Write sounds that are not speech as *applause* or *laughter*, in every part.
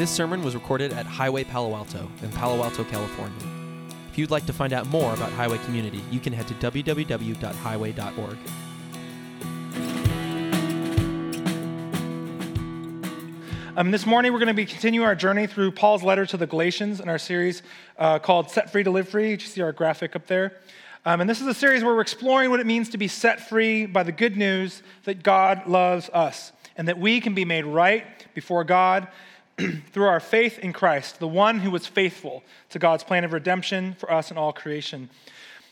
This sermon was recorded at Highway Palo Alto in Palo Alto, California. If you'd like to find out more about Highway Community, you can head to www.highway.org. Um, this morning, we're going to be continuing our journey through Paul's letter to the Galatians in our series uh, called Set Free to Live Free. You see our graphic up there. Um, and this is a series where we're exploring what it means to be set free by the good news that God loves us and that we can be made right before God *clears throat* through our faith in Christ, the one who was faithful to God's plan of redemption for us and all creation.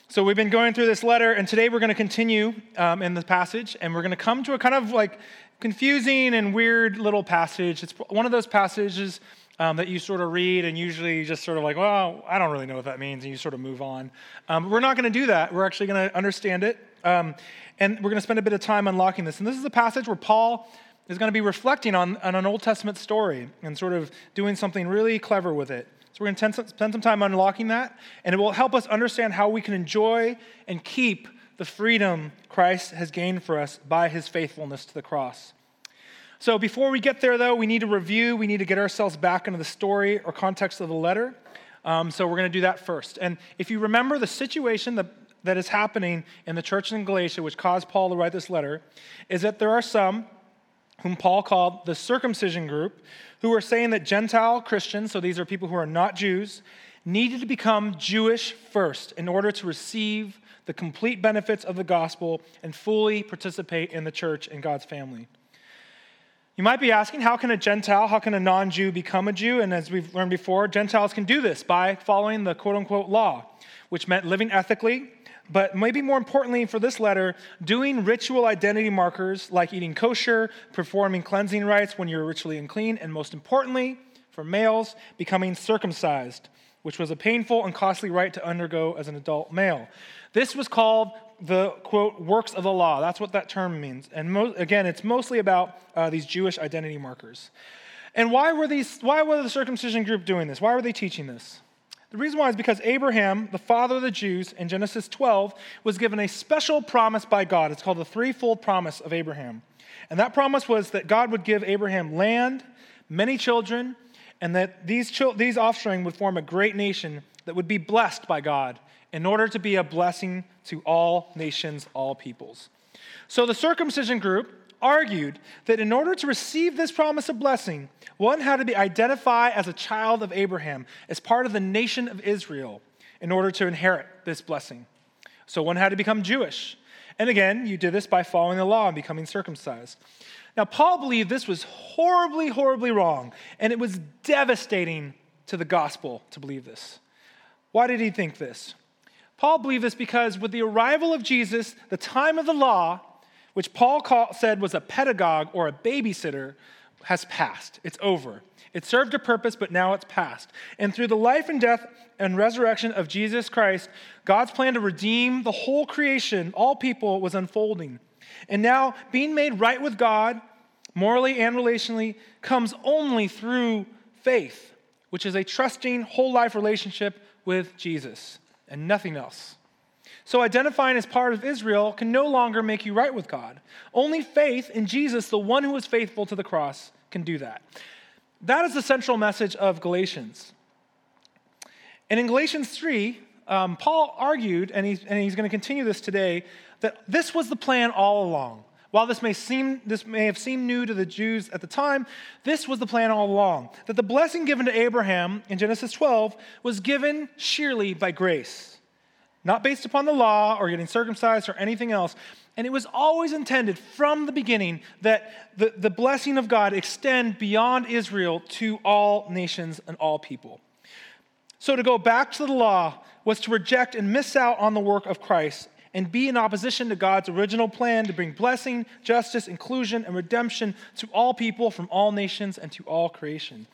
So we've been going through this letter, and today we're going to continue um, in the passage, and we're going to come to a kind of like confusing and weird little passage. It's one of those passages um, that you sort of read and usually just sort of like, well, I don't really know what that means, and you sort of move on. Um, we're not going to do that. We're actually going to understand it, um, and we're going to spend a bit of time unlocking this. And this is a passage where Paul is going to be reflecting on, on an Old Testament story and sort of doing something really clever with it. So we're going to spend some time unlocking that, and it will help us understand how we can enjoy and keep the freedom Christ has gained for us by his faithfulness to the cross. So, before we get there, though, we need to review, we need to get ourselves back into the story or context of the letter. Um, so, we're going to do that first. And if you remember the situation that, that is happening in the church in Galatia, which caused Paul to write this letter, is that there are some whom Paul called the circumcision group who were saying that Gentile Christians, so these are people who are not Jews, needed to become Jewish first in order to receive the complete benefits of the gospel and fully participate in the church and God's family. You might be asking, how can a Gentile, how can a non Jew become a Jew? And as we've learned before, Gentiles can do this by following the quote unquote law, which meant living ethically, but maybe more importantly for this letter, doing ritual identity markers like eating kosher, performing cleansing rites when you're ritually unclean, and most importantly, for males, becoming circumcised, which was a painful and costly rite to undergo as an adult male. This was called the quote works of the law. That's what that term means. And mo- again, it's mostly about uh, these Jewish identity markers. And why were these? Why were the circumcision group doing this? Why were they teaching this? The reason why is because Abraham, the father of the Jews, in Genesis 12, was given a special promise by God. It's called the threefold promise of Abraham. And that promise was that God would give Abraham land, many children, and that these, these offspring would form a great nation that would be blessed by God in order to be a blessing to all nations, all peoples. So the circumcision group argued that in order to receive this promise of blessing, one had to be identified as a child of Abraham, as part of the nation of Israel, in order to inherit this blessing. So one had to become Jewish. And again, you did this by following the law and becoming circumcised. Now, Paul believed this was horribly, horribly wrong, and it was devastating to the gospel to believe this. Why did he think this? Paul believed this because with the arrival of Jesus, the time of the law, which Paul call, said was a pedagogue or a babysitter, has passed. It's over. It served a purpose, but now it's past. And through the life and death and resurrection of Jesus Christ, God's plan to redeem the whole creation, all people, was unfolding. And now, being made right with God, morally and relationally, comes only through faith, which is a trusting, whole life relationship with Jesus and nothing else. So, identifying as part of Israel can no longer make you right with God. Only faith in Jesus, the one who was faithful to the cross, can do that. That is the central message of Galatians. And in Galatians 3, um, Paul argued, and he's, and he's going to continue this today, that this was the plan all along. While this may, seem, this may have seemed new to the Jews at the time, this was the plan all along. That the blessing given to Abraham in Genesis 12 was given sheerly by grace, not based upon the law or getting circumcised or anything else. And it was always intended from the beginning that the, the blessing of God extend beyond Israel to all nations and all people. So to go back to the law was to reject and miss out on the work of Christ and be in opposition to God's original plan to bring blessing, justice, inclusion, and redemption to all people from all nations and to all creation.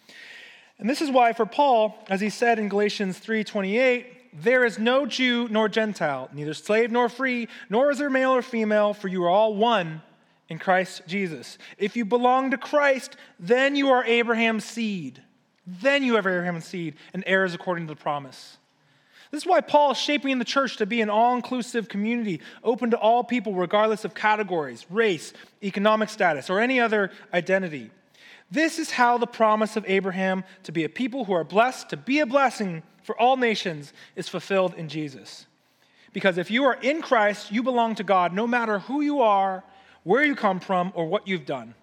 And this is why for Paul, as he said in Galatians 3:28, there is no Jew nor Gentile, neither slave nor free, nor is there male or female, for you are all one in Christ Jesus. If you belong to Christ, then you are Abraham's seed. Then you have Abraham's seed and heirs according to the promise. This is why Paul is shaping the church to be an all inclusive community, open to all people, regardless of categories, race, economic status, or any other identity. This is how the promise of Abraham to be a people who are blessed, to be a blessing for all nations, is fulfilled in Jesus. Because if you are in Christ, you belong to God no matter who you are, where you come from, or what you've done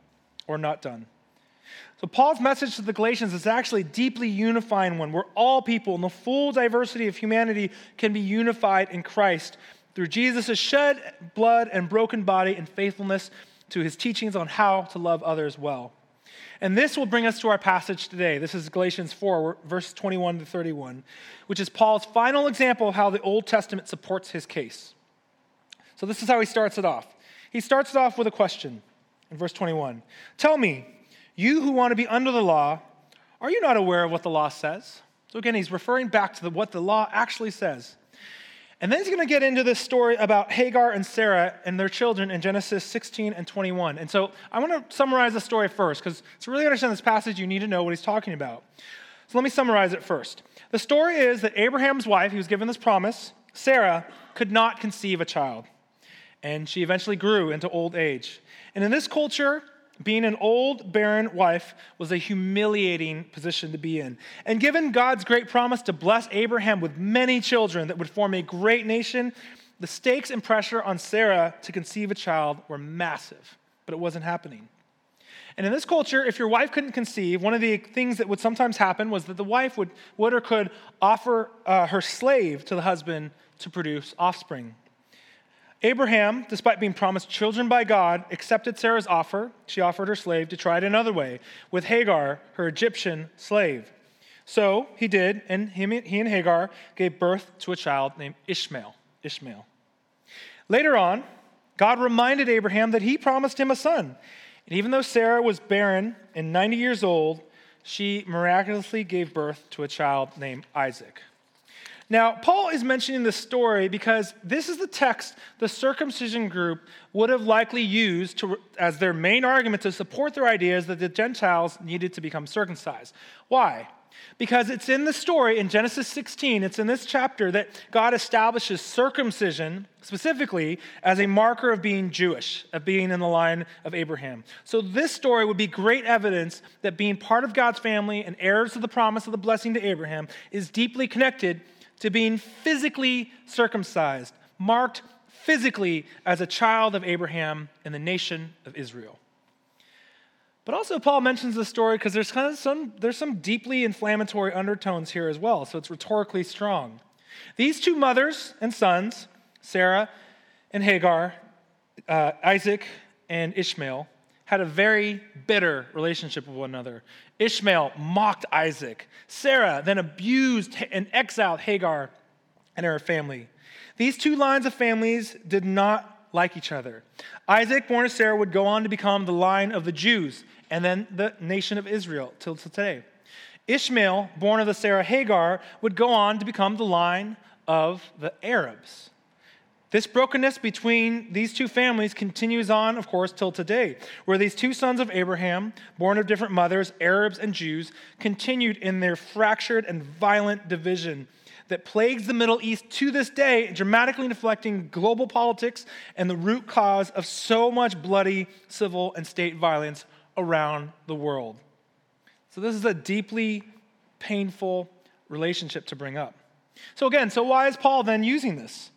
or not done. So, Paul's message to the Galatians is actually a deeply unifying one where all people in the full diversity of humanity can be unified in Christ through Jesus' shed blood and broken body and faithfulness to his teachings on how to love others well. And this will bring us to our passage today. This is Galatians 4, verse 21 to 31, which is Paul's final example of how the Old Testament supports his case. So, this is how he starts it off. He starts it off with a question in verse 21 Tell me, you who want to be under the law, are you not aware of what the law says? So, again, he's referring back to the, what the law actually says. And then he's going to get into this story about Hagar and Sarah and their children in Genesis 16 and 21. And so I want to summarize the story first, because to really understand this passage, you need to know what he's talking about. So let me summarize it first. The story is that Abraham's wife, he was given this promise, Sarah, could not conceive a child. And she eventually grew into old age. And in this culture, being an old, barren wife was a humiliating position to be in. And given God's great promise to bless Abraham with many children that would form a great nation, the stakes and pressure on Sarah to conceive a child were massive, but it wasn't happening. And in this culture, if your wife couldn't conceive, one of the things that would sometimes happen was that the wife would, would or could offer uh, her slave to the husband to produce offspring. Abraham, despite being promised children by God, accepted Sarah's offer. She offered her slave to try it another way with Hagar, her Egyptian slave. So he did, and he and Hagar gave birth to a child named Ishmael. Ishmael. Later on, God reminded Abraham that he promised him a son. And even though Sarah was barren and 90 years old, she miraculously gave birth to a child named Isaac. Now, Paul is mentioning this story because this is the text the circumcision group would have likely used to, as their main argument to support their ideas that the Gentiles needed to become circumcised. Why? Because it's in the story in Genesis 16, it's in this chapter that God establishes circumcision specifically as a marker of being Jewish, of being in the line of Abraham. So this story would be great evidence that being part of God's family and heirs to the promise of the blessing to Abraham is deeply connected to being physically circumcised, marked physically as a child of Abraham in the nation of Israel. But also, Paul mentions the story because there's kind of some there's some deeply inflammatory undertones here as well, so it's rhetorically strong. These two mothers and sons, Sarah and Hagar, uh, Isaac and Ishmael, had a very bitter relationship with one another. Ishmael mocked Isaac. Sarah then abused and exiled Hagar and her family. These two lines of families did not like each other. Isaac, born of Sarah, would go on to become the line of the Jews and then the nation of Israel till today. Ishmael, born of the Sarah Hagar, would go on to become the line of the Arabs. This brokenness between these two families continues on, of course, till today, where these two sons of Abraham, born of different mothers, Arabs and Jews, continued in their fractured and violent division that plagues the Middle East to this day, dramatically reflecting global politics and the root cause of so much bloody civil and state violence around the world. So, this is a deeply painful relationship to bring up. So, again, so why is Paul then using this?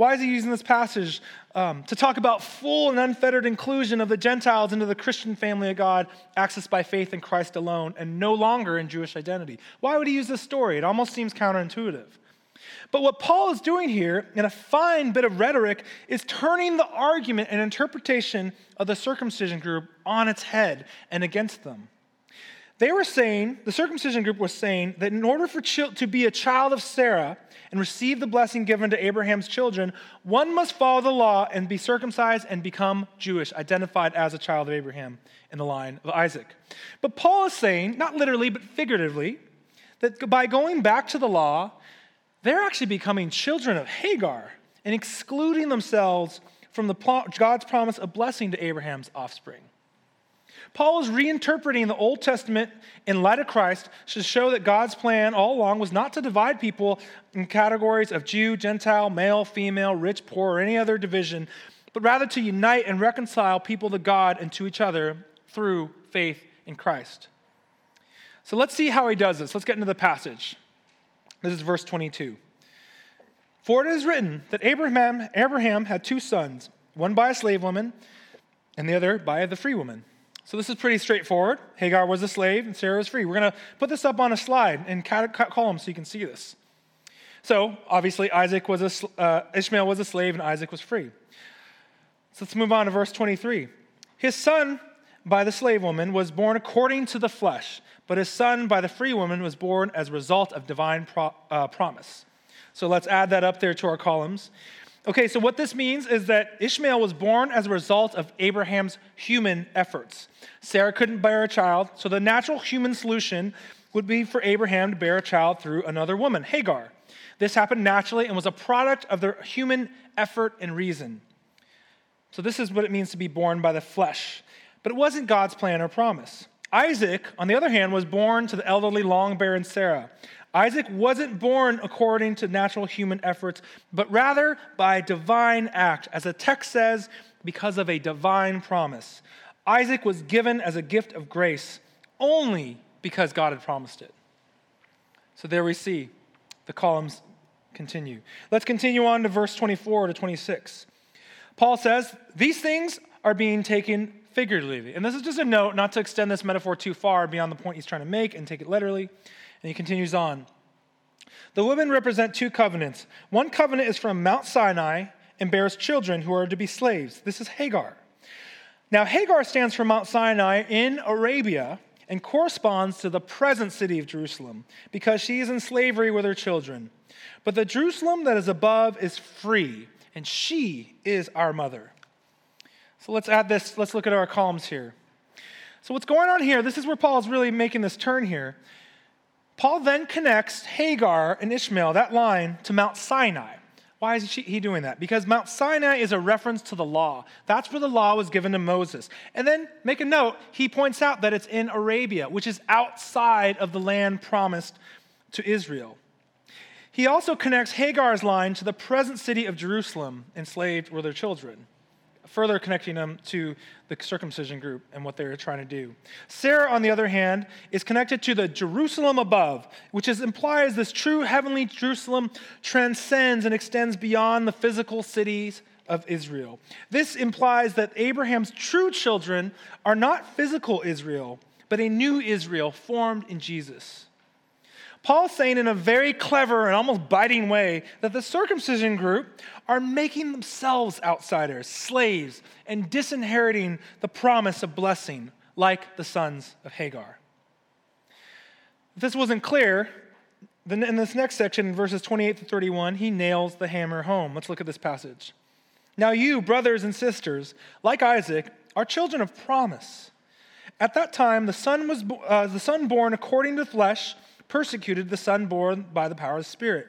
Why is he using this passage um, to talk about full and unfettered inclusion of the Gentiles into the Christian family of God, accessed by faith in Christ alone, and no longer in Jewish identity? Why would he use this story? It almost seems counterintuitive. But what Paul is doing here, in a fine bit of rhetoric, is turning the argument and interpretation of the circumcision group on its head and against them. They were saying, the circumcision group was saying, that in order for to be a child of Sarah and receive the blessing given to Abraham's children, one must follow the law and be circumcised and become Jewish, identified as a child of Abraham in the line of Isaac. But Paul is saying, not literally, but figuratively, that by going back to the law, they're actually becoming children of Hagar and excluding themselves from the, God's promise of blessing to Abraham's offspring. Paul is reinterpreting the Old Testament in light of Christ to show that God's plan all along was not to divide people in categories of Jew, Gentile, male, female, rich, poor, or any other division, but rather to unite and reconcile people to God and to each other through faith in Christ. So let's see how he does this. Let's get into the passage. This is verse 22. For it is written that Abraham, Abraham had two sons, one by a slave woman and the other by the free woman. So this is pretty straightforward. Hagar was a slave and Sarah was free. We're going to put this up on a slide in column so you can see this. So obviously Isaac was a, uh, Ishmael was a slave and Isaac was free. So let's move on to verse 23. His son by the slave woman was born according to the flesh, but his son by the free woman was born as a result of divine pro- uh, promise. So let's add that up there to our columns. Okay, so what this means is that Ishmael was born as a result of Abraham's human efforts. Sarah couldn't bear a child, so the natural human solution would be for Abraham to bear a child through another woman, Hagar. This happened naturally and was a product of their human effort and reason. So, this is what it means to be born by the flesh. But it wasn't God's plan or promise. Isaac, on the other hand, was born to the elderly, long barren Sarah. Isaac wasn't born according to natural human efforts, but rather by divine act. As the text says, because of a divine promise. Isaac was given as a gift of grace only because God had promised it. So there we see the columns continue. Let's continue on to verse 24 to 26. Paul says, These things are being taken figuratively. And this is just a note not to extend this metaphor too far beyond the point he's trying to make and take it literally. And he continues on. The women represent two covenants. One covenant is from Mount Sinai and bears children who are to be slaves. This is Hagar. Now, Hagar stands for Mount Sinai in Arabia and corresponds to the present city of Jerusalem because she is in slavery with her children. But the Jerusalem that is above is free, and she is our mother. So let's add this, let's look at our columns here. So, what's going on here, this is where Paul's really making this turn here. Paul then connects Hagar and Ishmael, that line, to Mount Sinai. Why is he doing that? Because Mount Sinai is a reference to the law. That's where the law was given to Moses. And then make a note, he points out that it's in Arabia, which is outside of the land promised to Israel. He also connects Hagar's line to the present city of Jerusalem, enslaved were their children further connecting them to the circumcision group and what they were trying to do. Sarah, on the other hand, is connected to the Jerusalem above, which is, implies this true heavenly Jerusalem transcends and extends beyond the physical cities of Israel. This implies that Abraham's true children are not physical Israel, but a new Israel formed in Jesus. Paul's saying in a very clever and almost biting way that the circumcision group are making themselves outsiders, slaves, and disinheriting the promise of blessing, like the sons of Hagar. If this wasn't clear, then in this next section, verses 28 to 31, he nails the hammer home. Let's look at this passage. Now, you, brothers and sisters, like Isaac, are children of promise. At that time, the son, was, uh, the son born according to flesh persecuted the son born by the power of the Spirit.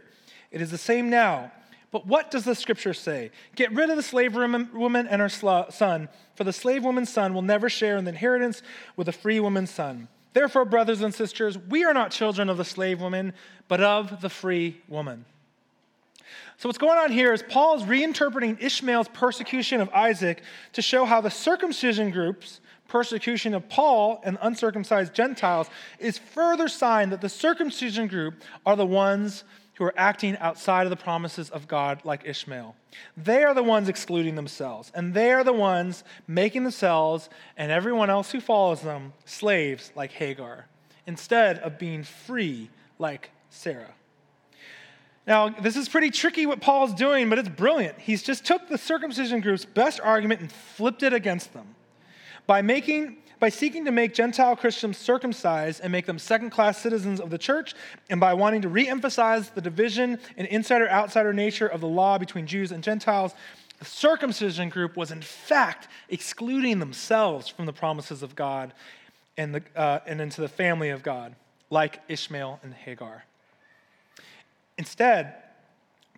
It is the same now. But what does the scripture say? Get rid of the slave woman and her son, for the slave woman's son will never share in the inheritance with the free woman's son. Therefore, brothers and sisters, we are not children of the slave woman, but of the free woman. So, what's going on here is Paul is reinterpreting Ishmael's persecution of Isaac to show how the circumcision groups persecution of Paul and uncircumcised Gentiles is further sign that the circumcision group are the ones who are acting outside of the promises of God, like Ishmael. They are the ones excluding themselves, and they are the ones making themselves and everyone else who follows them slaves, like Hagar, instead of being free, like Sarah. Now, this is pretty tricky what Paul's doing, but it's brilliant. He's just took the circumcision group's best argument and flipped it against them by making by seeking to make Gentile Christians circumcised and make them second class citizens of the church, and by wanting to re emphasize the division and insider outsider nature of the law between Jews and Gentiles, the circumcision group was in fact excluding themselves from the promises of God and, the, uh, and into the family of God, like Ishmael and Hagar. Instead,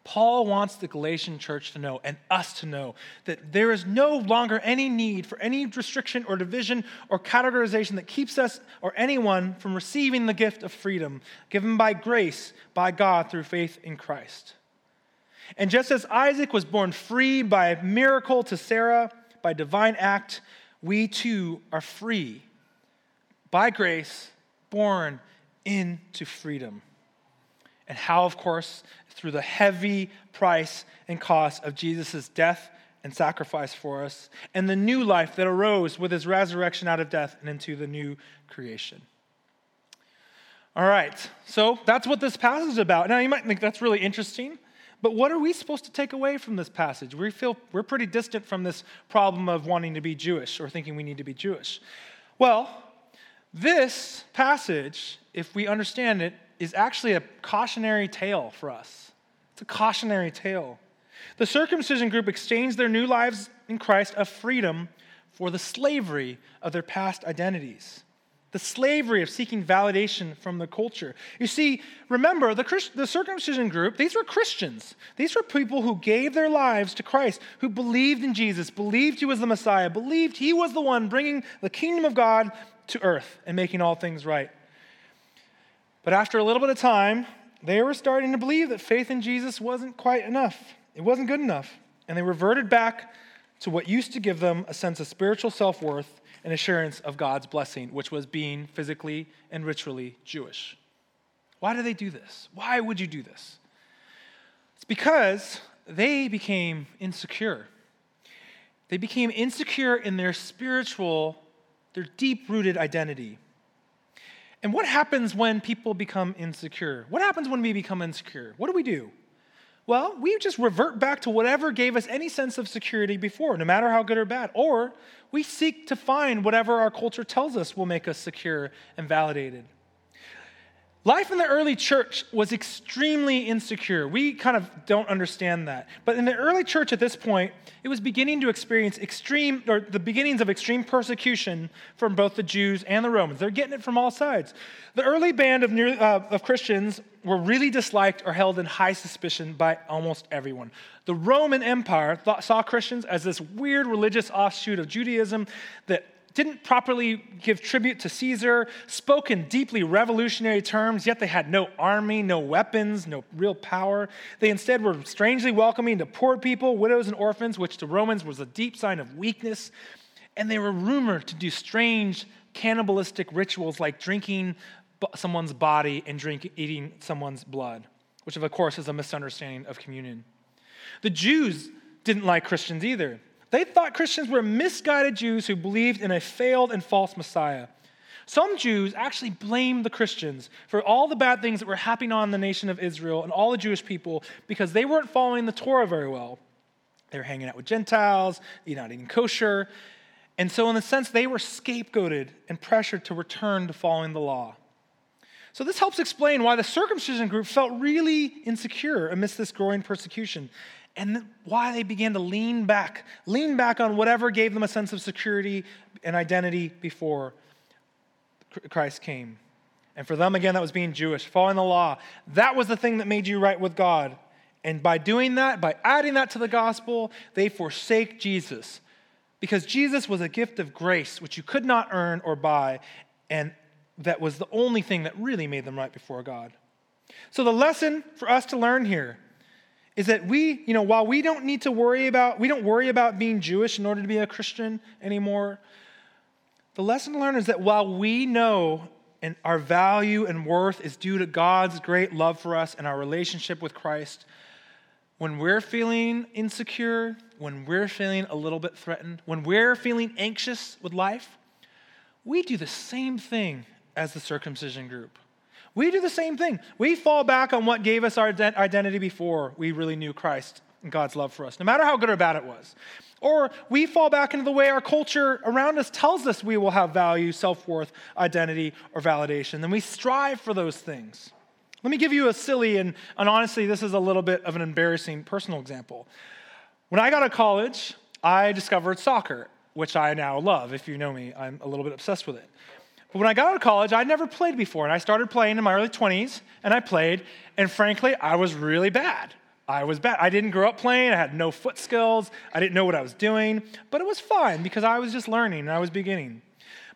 Paul wants the Galatian church to know and us to know that there is no longer any need for any restriction or division or categorization that keeps us or anyone from receiving the gift of freedom given by grace by God through faith in Christ. And just as Isaac was born free by miracle to Sarah, by divine act, we too are free by grace, born into freedom. And how, of course, through the heavy price and cost of Jesus' death and sacrifice for us, and the new life that arose with his resurrection out of death and into the new creation. All right, so that's what this passage is about. Now, you might think that's really interesting, but what are we supposed to take away from this passage? We feel we're pretty distant from this problem of wanting to be Jewish or thinking we need to be Jewish. Well, this passage, if we understand it, is actually a cautionary tale for us. It's a cautionary tale. The circumcision group exchanged their new lives in Christ of freedom for the slavery of their past identities the slavery of seeking validation from the culture. You see, remember, the, Christ, the circumcision group, these were Christians. These were people who gave their lives to Christ, who believed in Jesus, believed he was the Messiah, believed he was the one bringing the kingdom of God to earth and making all things right. But after a little bit of time, they were starting to believe that faith in Jesus wasn't quite enough. It wasn't good enough. And they reverted back to what used to give them a sense of spiritual self worth and assurance of God's blessing, which was being physically and ritually Jewish. Why do they do this? Why would you do this? It's because they became insecure. They became insecure in their spiritual, their deep rooted identity. And what happens when people become insecure? What happens when we become insecure? What do we do? Well, we just revert back to whatever gave us any sense of security before, no matter how good or bad. Or we seek to find whatever our culture tells us will make us secure and validated. Life in the early church was extremely insecure. We kind of don't understand that. But in the early church at this point, it was beginning to experience extreme, or the beginnings of extreme persecution from both the Jews and the Romans. They're getting it from all sides. The early band of, uh, of Christians were really disliked or held in high suspicion by almost everyone. The Roman Empire thought, saw Christians as this weird religious offshoot of Judaism that didn't properly give tribute to Caesar, spoke in deeply revolutionary terms, yet they had no army, no weapons, no real power. They instead were strangely welcoming to poor people, widows, and orphans, which to Romans was a deep sign of weakness. And they were rumored to do strange cannibalistic rituals like drinking someone's body and drink, eating someone's blood, which, of course, is a misunderstanding of communion. The Jews didn't like Christians either. They thought Christians were misguided Jews who believed in a failed and false Messiah. Some Jews actually blamed the Christians for all the bad things that were happening on the nation of Israel and all the Jewish people because they weren't following the Torah very well. They were hanging out with Gentiles, not eating kosher. And so, in a sense, they were scapegoated and pressured to return to following the law. So, this helps explain why the circumcision group felt really insecure amidst this growing persecution and why they began to lean back, lean back on whatever gave them a sense of security and identity before Christ came. And for them, again, that was being Jewish, following the law. That was the thing that made you right with God. And by doing that, by adding that to the gospel, they forsake Jesus. Because Jesus was a gift of grace, which you could not earn or buy, and that was the only thing that really made them right before God. So, the lesson for us to learn here is that we, you know, while we don't need to worry about, we don't worry about being Jewish in order to be a Christian anymore, the lesson to learn is that while we know and our value and worth is due to God's great love for us and our relationship with Christ, when we're feeling insecure, when we're feeling a little bit threatened, when we're feeling anxious with life, we do the same thing as the circumcision group. We do the same thing. We fall back on what gave us our identity before we really knew Christ and God's love for us, no matter how good or bad it was. Or we fall back into the way our culture around us tells us we will have value, self worth, identity, or validation. Then we strive for those things. Let me give you a silly and, and honestly, this is a little bit of an embarrassing personal example. When I got to college, I discovered soccer, which I now love. If you know me, I'm a little bit obsessed with it. But when I got out of college, I'd never played before. And I started playing in my early 20s, and I played. And frankly, I was really bad. I was bad. I didn't grow up playing. I had no foot skills. I didn't know what I was doing. But it was fine because I was just learning and I was beginning.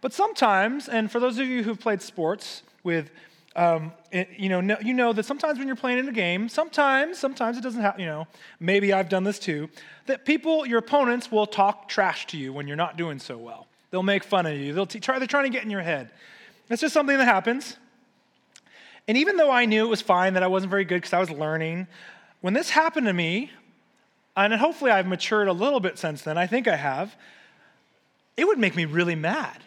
But sometimes, and for those of you who've played sports with, um, it, you know, you know that sometimes when you're playing in a game, sometimes, sometimes it doesn't happen. You know, maybe I've done this too. That people, your opponents, will talk trash to you when you're not doing so well. They'll make fun of you. They'll t- try, they're trying to get in your head. It's just something that happens. And even though I knew it was fine that I wasn't very good because I was learning, when this happened to me, and hopefully I've matured a little bit since then, I think I have, it would make me really mad.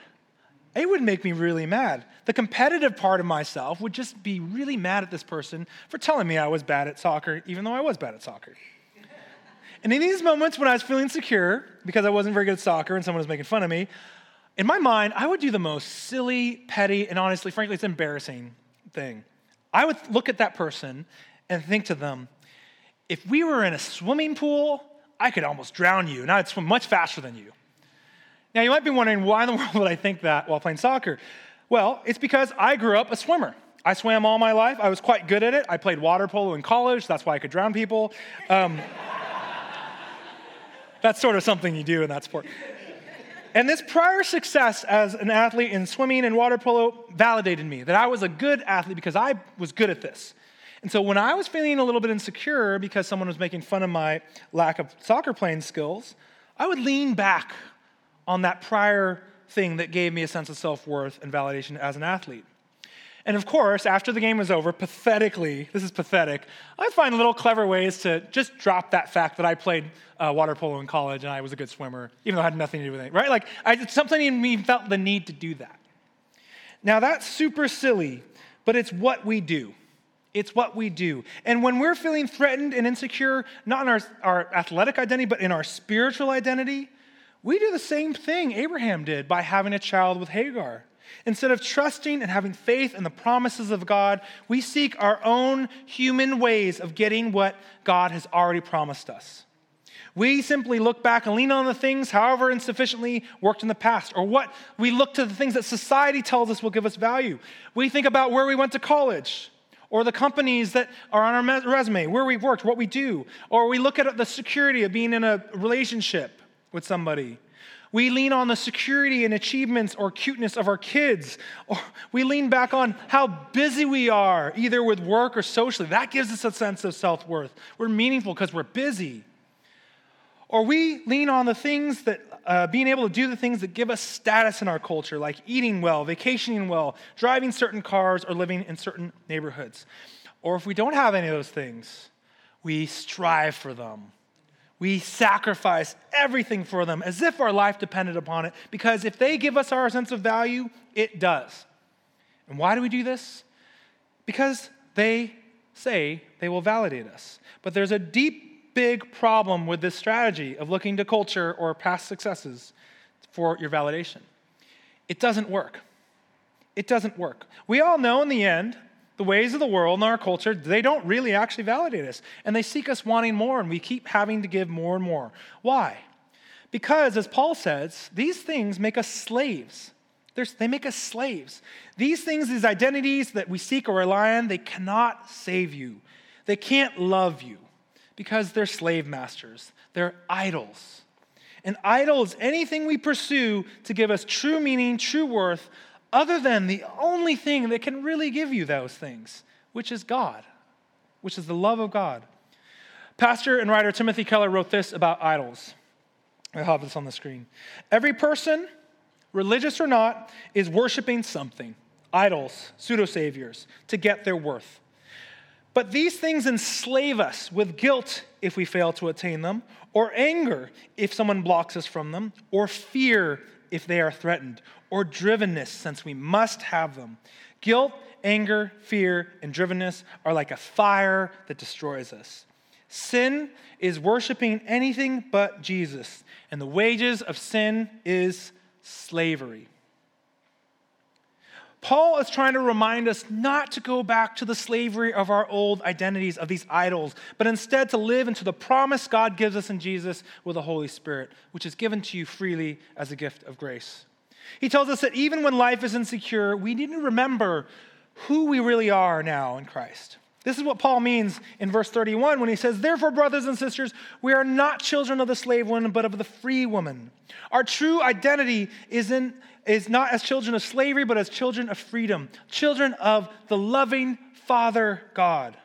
It would make me really mad. The competitive part of myself would just be really mad at this person for telling me I was bad at soccer, even though I was bad at soccer. And in these moments when I was feeling secure because I wasn't very good at soccer and someone was making fun of me, in my mind, I would do the most silly, petty, and honestly, frankly, it's embarrassing thing. I would look at that person and think to them, if we were in a swimming pool, I could almost drown you, and I'd swim much faster than you. Now, you might be wondering, why in the *laughs* world would I think that while playing soccer? Well, it's because I grew up a swimmer. I swam all my life. I was quite good at it. I played water polo in college. That's why I could drown people. Um, that's sort of something you do in that sport. And this prior success as an athlete in swimming and water polo validated me that I was a good athlete because I was good at this. And so when I was feeling a little bit insecure because someone was making fun of my lack of soccer playing skills, I would lean back on that prior thing that gave me a sense of self worth and validation as an athlete. And of course, after the game was over, pathetically, this is pathetic, I'd find little clever ways to just drop that fact that I played uh, water polo in college and I was a good swimmer, even though I had nothing to do with it, right? Like, I, something in me felt the need to do that. Now, that's super silly, but it's what we do. It's what we do. And when we're feeling threatened and insecure, not in our, our athletic identity, but in our spiritual identity, we do the same thing Abraham did by having a child with Hagar. Instead of trusting and having faith in the promises of God, we seek our own human ways of getting what God has already promised us. We simply look back and lean on the things, however insufficiently worked in the past, or what we look to the things that society tells us will give us value. We think about where we went to college, or the companies that are on our resume, where we've worked, what we do, or we look at the security of being in a relationship with somebody. We lean on the security and achievements or cuteness of our kids. Or we lean back on how busy we are, either with work or socially. That gives us a sense of self worth. We're meaningful because we're busy. Or we lean on the things that, uh, being able to do the things that give us status in our culture, like eating well, vacationing well, driving certain cars, or living in certain neighborhoods. Or if we don't have any of those things, we strive for them we sacrifice everything for them as if our life depended upon it, because if they give us our sense of value, it does. And why do we do this? Because they say they will validate us. But there's a deep, big problem with this strategy of looking to culture or past successes for your validation. It doesn't work. It doesn't work. We all know in the end the ways of the world and our culture, they don't really actually validate us. And they seek us wanting more, and we keep having to give more and more. Why? Because, as Paul says, these things make us slaves. They're, they make us slaves. These things, these identities that we seek or rely on, they cannot save you. They can't love you because they're slave masters. They're idols. An idol is anything we pursue to give us true meaning, true worth, other than the only thing that can really give you those things, which is God, which is the love of God. Pastor and writer Timothy Keller wrote this about idols. I have this on the screen. Every person, religious or not, is worshiping something idols, pseudo saviors, to get their worth. But these things enslave us with guilt if we fail to attain them, or anger if someone blocks us from them, or fear if they are threatened, or drivenness, since we must have them. Guilt, anger, fear, and drivenness are like a fire that destroys us. Sin is worshiping anything but Jesus, and the wages of sin is slavery. Paul is trying to remind us not to go back to the slavery of our old identities, of these idols, but instead to live into the promise God gives us in Jesus with the Holy Spirit, which is given to you freely as a gift of grace. He tells us that even when life is insecure, we need to remember who we really are now in Christ. This is what Paul means in verse 31 when he says, Therefore, brothers and sisters, we are not children of the slave woman, but of the free woman. Our true identity is, in, is not as children of slavery, but as children of freedom, children of the loving Father God.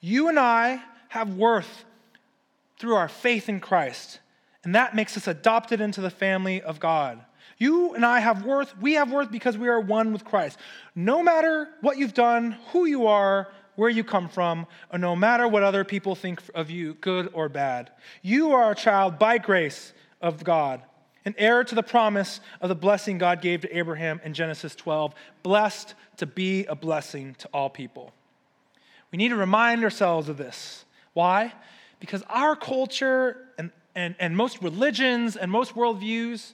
You and I have worth through our faith in Christ, and that makes us adopted into the family of God. You and I have worth. We have worth because we are one with Christ. No matter what you've done, who you are, where you come from, or no matter what other people think of you, good or bad, you are a child by grace of God, an heir to the promise of the blessing God gave to Abraham in Genesis 12, blessed to be a blessing to all people. We need to remind ourselves of this. Why? Because our culture and, and, and most religions and most worldviews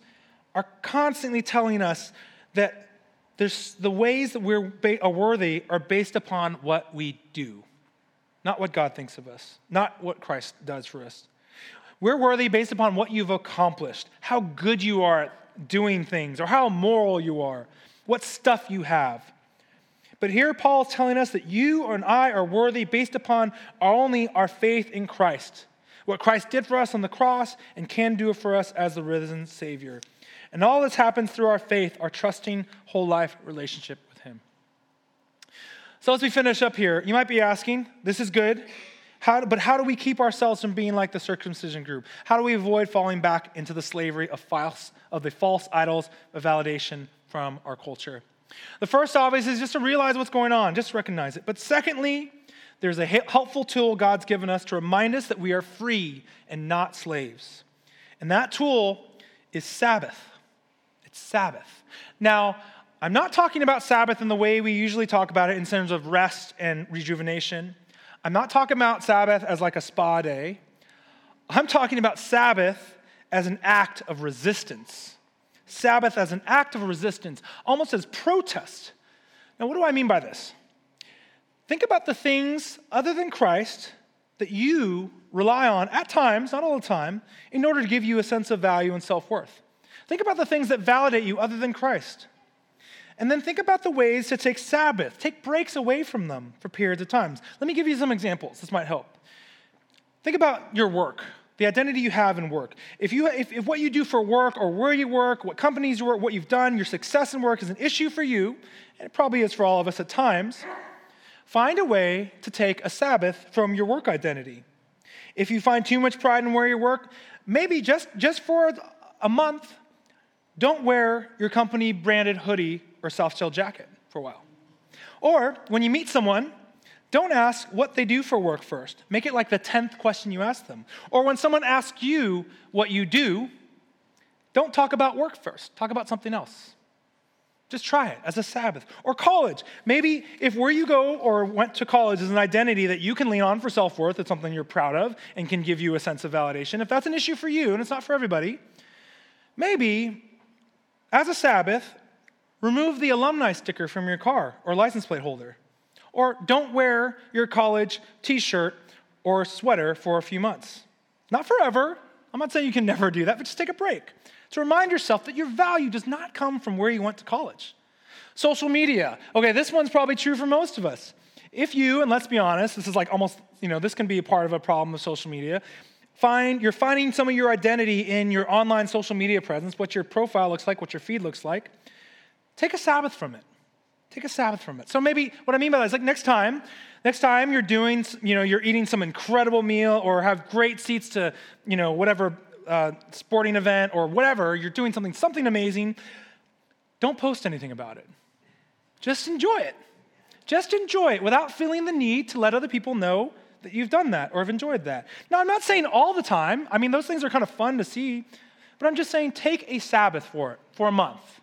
are constantly telling us that the ways that we're are worthy are based upon what we do, not what God thinks of us, not what Christ does for us. We're worthy based upon what you've accomplished, how good you are at doing things, or how moral you are, what stuff you have. But here Paul is telling us that you and I are worthy based upon only our faith in Christ, what Christ did for us on the cross and can do for us as the risen Savior. And all this happens through our faith, our trusting whole life relationship with Him. So, as we finish up here, you might be asking, this is good, how, but how do we keep ourselves from being like the circumcision group? How do we avoid falling back into the slavery of, false, of the false idols of validation from our culture? The first, obviously, is just to realize what's going on, just recognize it. But secondly, there's a helpful tool God's given us to remind us that we are free and not slaves. And that tool is Sabbath. It's Sabbath. Now, I'm not talking about Sabbath in the way we usually talk about it in terms of rest and rejuvenation. I'm not talking about Sabbath as like a spa day. I'm talking about Sabbath as an act of resistance. Sabbath as an act of resistance, almost as protest. Now, what do I mean by this? Think about the things other than Christ that you rely on at times, not all the time, in order to give you a sense of value and self worth. Think about the things that validate you other than Christ. And then think about the ways to take Sabbath, take breaks away from them for periods of times. Let me give you some examples. This might help. Think about your work, the identity you have in work. If, you, if, if what you do for work or where you work, what companies you work, what you've done, your success in work is an issue for you, and it probably is for all of us at times, find a way to take a Sabbath from your work identity. If you find too much pride in where you work, maybe just, just for a month, don't wear your company branded hoodie or soft shell jacket for a while. Or when you meet someone, don't ask what they do for work first. Make it like the 10th question you ask them. Or when someone asks you what you do, don't talk about work first. Talk about something else. Just try it as a Sabbath. Or college. Maybe if where you go or went to college is an identity that you can lean on for self worth, it's something you're proud of and can give you a sense of validation. If that's an issue for you and it's not for everybody, maybe as a Sabbath, remove the alumni sticker from your car or license plate holder. Or don't wear your college t shirt or sweater for a few months. Not forever. I'm not saying you can never do that, but just take a break to remind yourself that your value does not come from where you went to college. Social media. Okay, this one's probably true for most of us. If you, and let's be honest, this is like almost, you know, this can be a part of a problem with social media find, you're finding some of your identity in your online social media presence, what your profile looks like, what your feed looks like. Take a Sabbath from it. Take a Sabbath from it. So maybe what I mean by that is like next time, next time you're doing, you know, you're eating some incredible meal or have great seats to, you know, whatever uh, sporting event or whatever, you're doing something, something amazing. Don't post anything about it. Just enjoy it. Just enjoy it without feeling the need to let other people know that you've done that or have enjoyed that. Now, I'm not saying all the time. I mean, those things are kind of fun to see, but I'm just saying take a Sabbath for it for a month.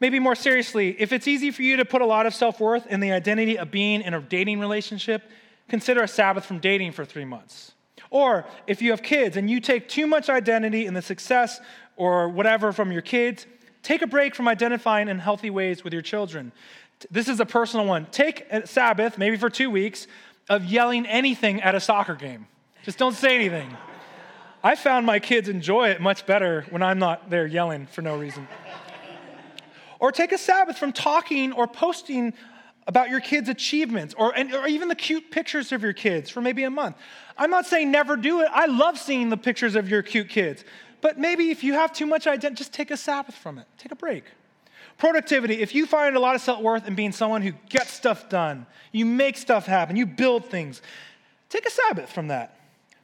Maybe more seriously, if it's easy for you to put a lot of self worth in the identity of being in a dating relationship, consider a Sabbath from dating for three months. Or if you have kids and you take too much identity in the success or whatever from your kids, take a break from identifying in healthy ways with your children. This is a personal one. Take a Sabbath, maybe for two weeks, of yelling anything at a soccer game. Just don't say anything. I found my kids enjoy it much better when I'm not there yelling for no reason. Or take a Sabbath from talking or posting about your kids' achievements or, and, or even the cute pictures of your kids for maybe a month. I'm not saying never do it. I love seeing the pictures of your cute kids. But maybe if you have too much identity, just take a Sabbath from it. Take a break. Productivity, if you find a lot of self worth in being someone who gets stuff done, you make stuff happen, you build things, take a Sabbath from that.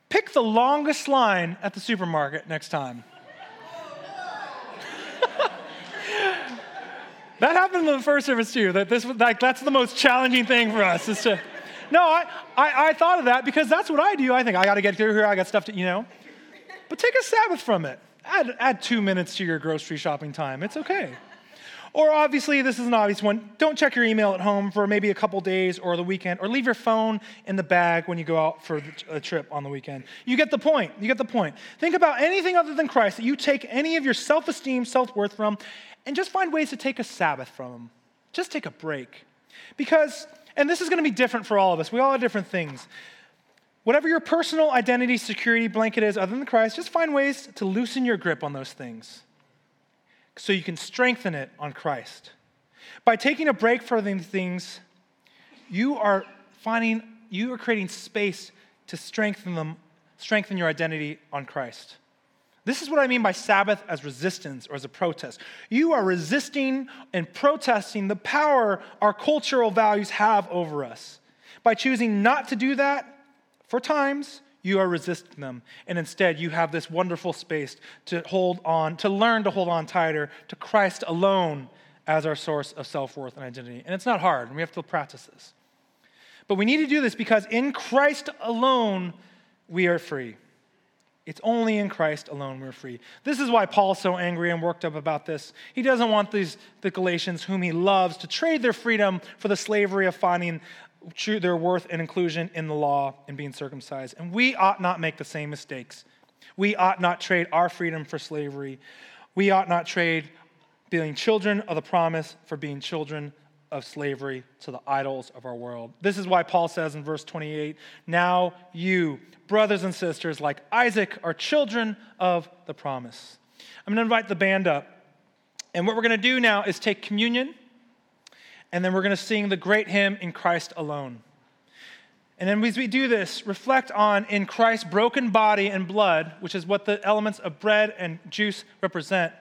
Pick the longest line at the supermarket next time. *laughs* That happened in the first service too. That this like that's the most challenging thing for us is to. No, I, I, I thought of that because that's what I do. I think I got to get through here. I got stuff to you know. But take a Sabbath from it. Add add two minutes to your grocery shopping time. It's okay. Or obviously, this is an obvious one. Don't check your email at home for maybe a couple days or the weekend, or leave your phone in the bag when you go out for a trip on the weekend. You get the point. You get the point. Think about anything other than Christ that you take any of your self esteem, self worth from, and just find ways to take a Sabbath from them. Just take a break. Because, and this is going to be different for all of us, we all have different things. Whatever your personal identity security blanket is other than Christ, just find ways to loosen your grip on those things so you can strengthen it on Christ. By taking a break from these things, you are finding, you are creating space to strengthen them, strengthen your identity on Christ. This is what I mean by Sabbath as resistance or as a protest. You are resisting and protesting the power our cultural values have over us. By choosing not to do that for times, you are resisting them. And instead, you have this wonderful space to hold on, to learn to hold on tighter to Christ alone as our source of self worth and identity. And it's not hard, and we have to practice this. But we need to do this because in Christ alone, we are free. It's only in Christ alone we're free. This is why Paul's so angry and worked up about this. He doesn't want these the Galatians, whom he loves, to trade their freedom for the slavery of finding their worth and inclusion in the law and being circumcised. And we ought not make the same mistakes. We ought not trade our freedom for slavery. We ought not trade being children of the promise for being children of slavery to the idols of our world. This is why Paul says in verse 28 Now you, brothers and sisters, like Isaac, are children of the promise. I'm going to invite the band up. And what we're going to do now is take communion and then we're going to sing the great hymn, In Christ Alone. And then as we do this, reflect on in Christ's broken body and blood, which is what the elements of bread and juice represent,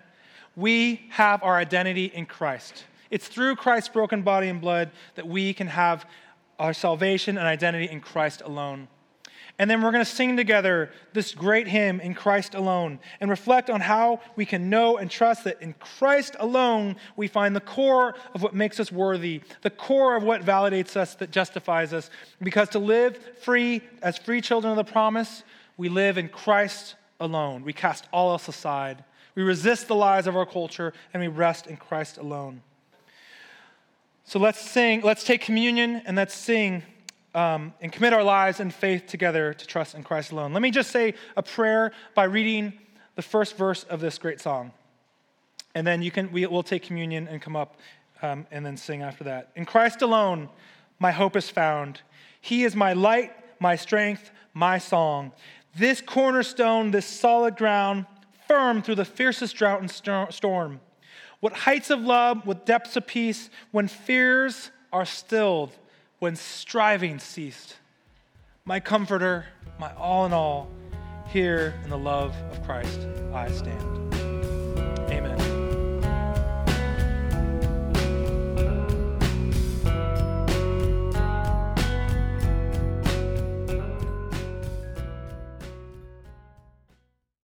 we have our identity in Christ. It's through Christ's broken body and blood that we can have our salvation and identity in Christ alone. And then we're going to sing together this great hymn, In Christ Alone, and reflect on how we can know and trust that in Christ alone we find the core of what makes us worthy, the core of what validates us, that justifies us. Because to live free as free children of the promise, we live in Christ alone. We cast all else aside. We resist the lies of our culture and we rest in Christ alone. So let's sing, let's take communion and let's sing um, and commit our lives and faith together to trust in Christ alone. Let me just say a prayer by reading the first verse of this great song. And then you can, we, will take communion and come up um, and then sing after that. In Christ alone, my hope is found. He is my light, my strength, my song. This cornerstone, this solid ground, firm through the fiercest drought and storm. What heights of love, what depths of peace, when fears are stilled when striving ceased. My comforter, my all in all, here in the love of Christ I stand.